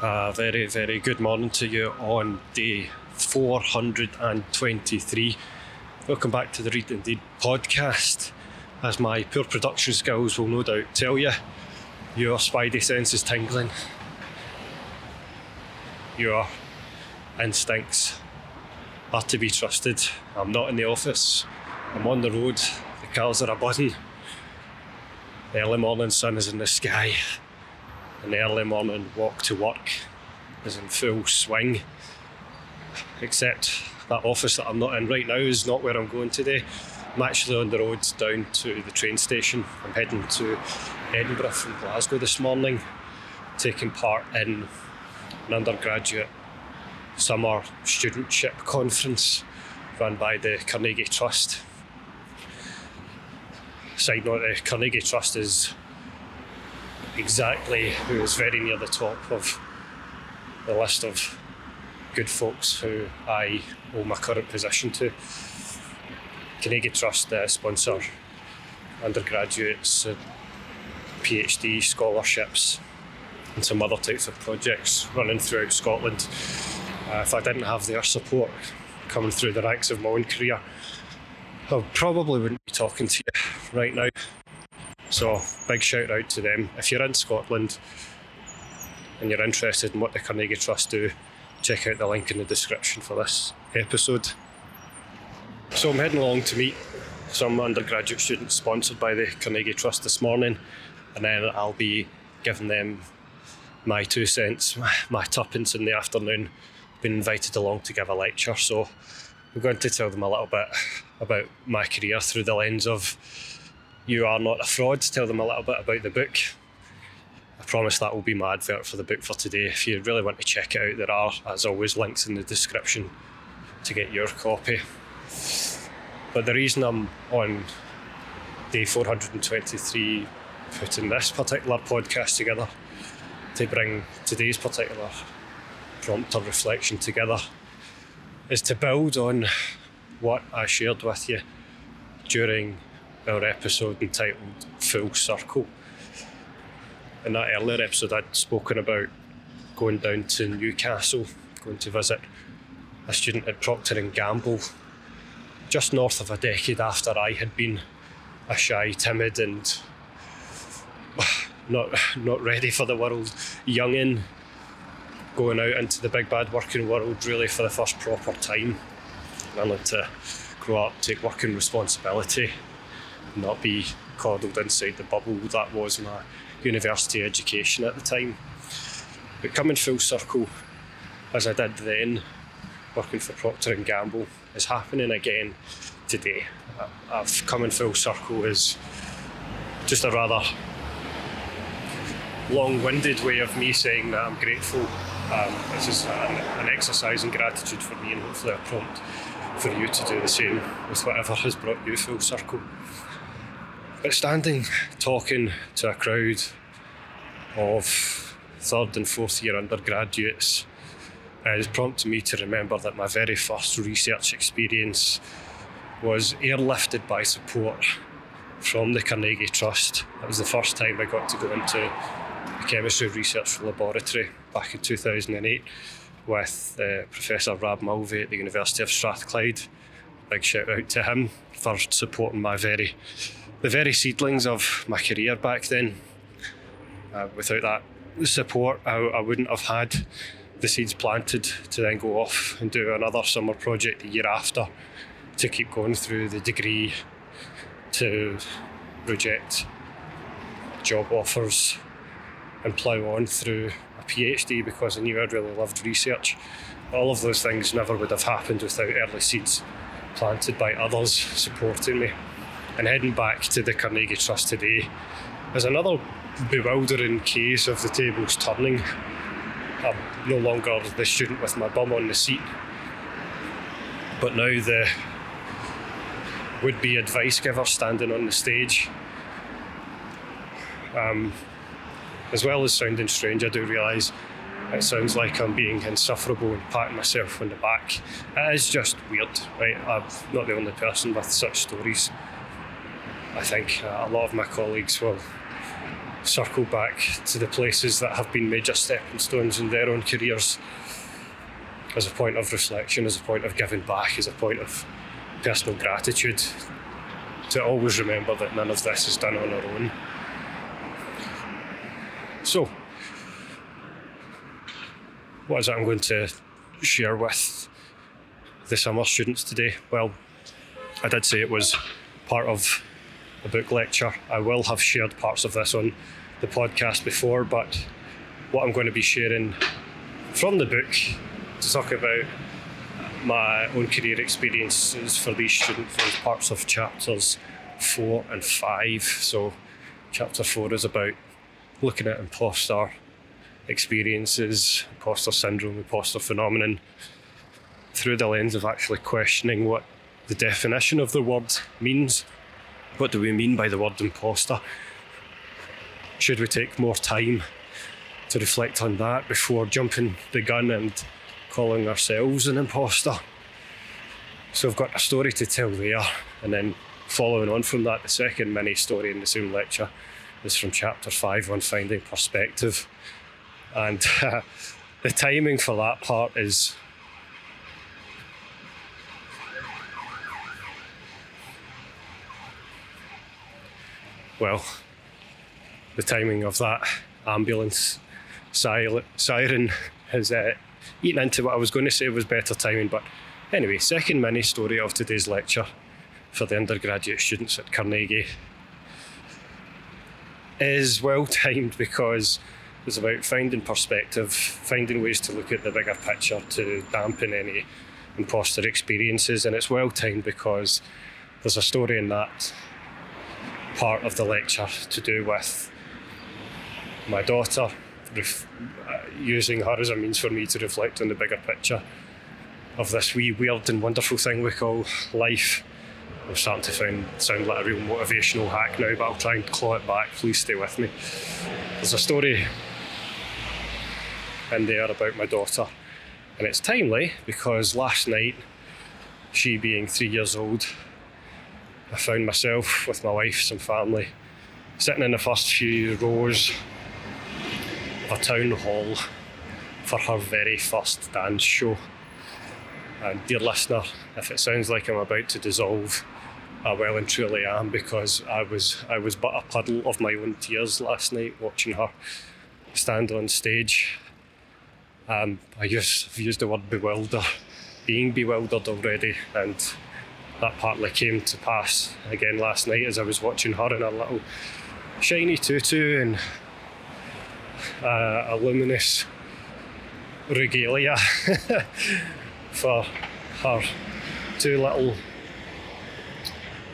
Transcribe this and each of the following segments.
very, very good morning to you on day 423. Welcome back to the Reid Indeed podcast. As my poor production skills will no doubt tell you, your spidey sense is tingling. Your instincts are to be trusted. I'm not in the office, I'm on the road, the cars are a buzzing. The early morning sun is in the sky, the early morning walk to work is in full swing. Except that office that I'm not in right now is not where I'm going today. I'm actually on the road down to the train station. I'm heading to Edinburgh from Glasgow this morning, taking part in an undergraduate summer studentship conference run by the Carnegie Trust. Side note, the Carnegie Trust is exactly who is very near the top of the list of good folks who I owe my current position to. Carnegie Trust uh, sponsor undergraduates, uh, PhD scholarships, and some other types of projects running throughout Scotland. Uh, if I didn't have their support coming through the ranks of my own career, I probably wouldn't be talking to you right now. So, big shout out to them. If you're in Scotland and you're interested in what the Carnegie Trust do, check out the link in the description for this episode. So, I'm heading along to meet some undergraduate students sponsored by the Carnegie Trust this morning, and then I'll be giving them my two cents, my tuppence in the afternoon. Been invited along to give a lecture, so I'm going to tell them a little bit about my career through the lens of you Are Not a Fraud, tell them a little bit about the book. I promise that will be my advert for the book for today. If you really want to check it out, there are, as always, links in the description to get your copy. But the reason I'm on day 423 putting this particular podcast together to bring today's particular prompt or reflection together is to build on what I shared with you during our episode entitled Full Circle. In that earlier episode, I'd spoken about going down to Newcastle, going to visit a student at Procter and Gamble, just north of a decade after I had been a shy, timid, and not not ready for the world youngin, going out into the big bad working world really for the first proper time, learning to grow up, take working responsibility, not be coddled inside the bubble that was my university education at the time. But coming full circle, as I did then, working for Procter and Gamble, is happening again today. I've come in full circle is just a rather long-winded way of me saying that I'm grateful. Um, this is an, an exercise in gratitude for me, and hopefully a prompt for you to do the same with whatever has brought you full circle. But standing talking to a crowd of third and fourth year undergraduates has prompted me to remember that my very first research experience was airlifted by support from the Carnegie Trust. That was the first time I got to go into a chemistry research laboratory back in 2008 with uh, Professor Rab Mulvey at the University of Strathclyde. Big shout out to him for supporting my very the very seedlings of my career back then. Uh, without that support, I, I, wouldn't have had the seeds planted to then go off and do another summer project the year after to keep going through the degree, to reject job offers and plough on through a PhD because I knew I'd really loved research. All of those things never would have happened without early seeds planted by others supporting me and heading back to the Carnegie Trust today is another bewildering case of the tables turning. I'm no longer the student with my bum on the seat, but now the would be advice giver standing on the stage. Um, as well as sounding strange, I do realise it sounds like I'm being insufferable and patting myself on the back. It is just weird, right? I'm not the only person with such stories. I think uh, a lot of my colleagues will circle back to the places that have been major stepping stones in their own careers as a point of reflection, as a point of giving back, as a point of personal gratitude. To always remember that none of this is done on our own. So, what is it I'm going to share with the summer students today? Well, I did say it was part of a book lecture. I will have shared parts of this on the podcast before, but what I'm going to be sharing from the book to talk about my own career experiences for these students is parts of chapters four and five. So, chapter four is about looking at imposter experiences, imposter syndrome, imposter phenomenon, through the lens of actually questioning what the definition of the word means. What do we mean by the word imposter? Should we take more time to reflect on that before jumping the gun and calling ourselves an imposter? So I've got a story to tell there, and then following on from that, the second mini story in the same lecture is from chapter five on finding perspective. And uh, the timing for that part is well, the timing of that ambulance siren has uh, eaten into what I was going to say was better timing. But anyway, second mini story of today's lecture for the undergraduate students at Carnegie is well timed because it's about finding perspective, finding ways to look at the bigger picture to dampen any imposter experiences, and it's well timed because there's a story in that part of the lecture to do with my daughter, ref- uh, using her as a means for me to reflect on the bigger picture of this wee weird and wonderful thing we call life. I'm starting to find, sound like a real motivational hack now, but I'll try and claw it back. Please stay with me. There's a story in there about my daughter, and it's timely because last night, she being three years old, I found myself with my wife, some family, sitting in the first few rows of a town hall for her very first dance show. And dear listener, if it sounds like I'm about to dissolve, I well and truly am because I was I was but a puddle of my own tears last night watching her stand on stage. Um, I use, I've used the word bewilder, being bewildered already, and that partly came to pass again last night as I was watching her in a little shiny tutu and uh, a luminous regalia for her two little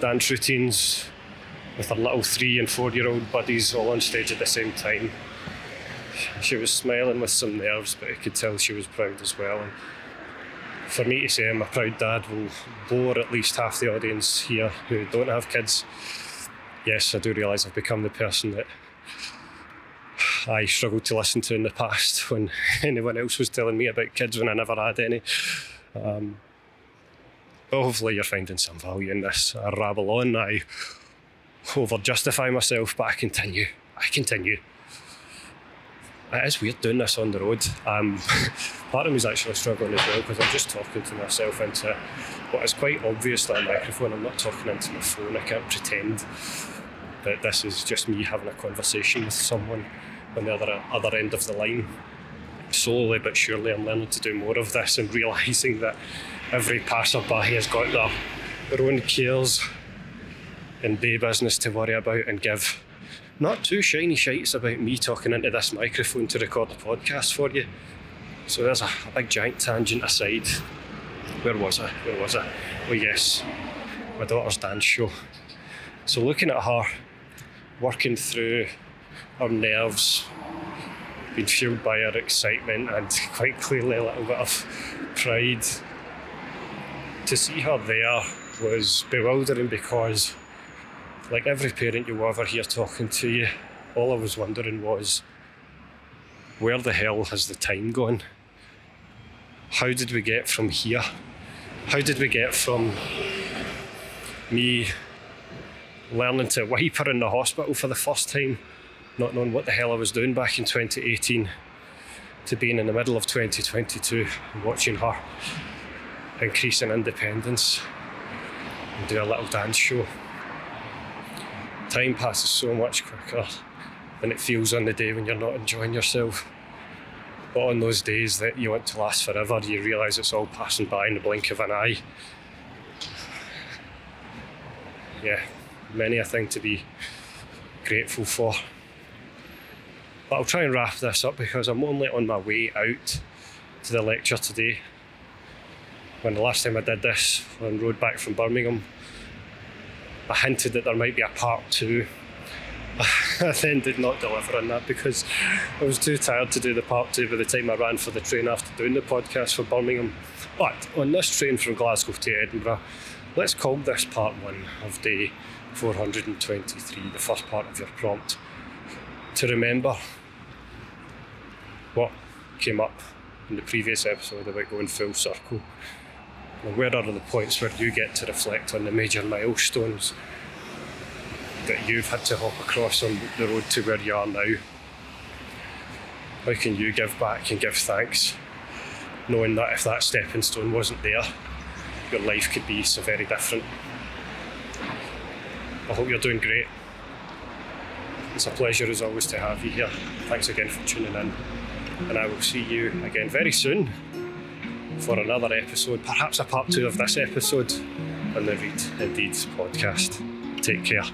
dance routines with her little three and four year old buddies all on stage at the same time. She was smiling with some nerves, but I could tell she was proud as well. And for me to say I'm a proud dad will bore at least half the audience here who don't have kids. Yes, I do realise I've become the person that I struggled to listen to in the past when anyone else was telling me about kids when I never had any. Um, but hopefully, you're finding some value in this. I rabble on, I over justify myself, but I continue. I continue it is weird doing this on the road. Um, part of me is actually struggling as well because I'm just talking to myself into what is quite obviously a microphone. I'm not talking into my phone. I can't pretend that this is just me having a conversation with someone on the other other end of the line. Slowly but surely, I'm learning to do more of this and realizing that every passerby has got their, their own cares and day business to worry about and give not too shiny shites about me talking into this microphone to record a podcast for you. So there's a, a big giant tangent aside. Where was I? Where was I? Oh yes, my daughter's dance show. So looking at her, working through her nerves, being fueled by her excitement and quite clearly a little bit of pride. To see her there was bewildering because like every parent you'll ever hear talking to you, all I was wondering was, where the hell has the time gone? How did we get from here? How did we get from me learning to wipe her in the hospital for the first time, not knowing what the hell I was doing back in 2018 to being in the middle of 2022 and watching her increase in independence and do a little dance show. Time passes so much quicker than it feels on the day when you're not enjoying yourself. But on those days that you want to last forever, you realise it's all passing by in the blink of an eye. Yeah, many a thing to be grateful for. But I'll try and wrap this up because I'm only on my way out to the lecture today. When the last time I did this on road back from Birmingham, I hinted that there might be a part two. I then did not deliver on that because I was too tired to do the part two by the time I ran for the train after doing the podcast for Birmingham. But on this train from Glasgow to Edinburgh, let's call this part one of day 423, the first part of your prompt, to remember what came up in the previous episode about going full circle. Where are the points where you get to reflect on the major milestones that you've had to hop across on the road to where you are now? How can you give back and give thanks, knowing that if that stepping stone wasn't there, your life could be so very different? I hope you're doing great. It's a pleasure as always to have you here. Thanks again for tuning in and I will see you again very soon for another episode, perhaps a part two of this episode on the Reid Indeed podcast. Take care.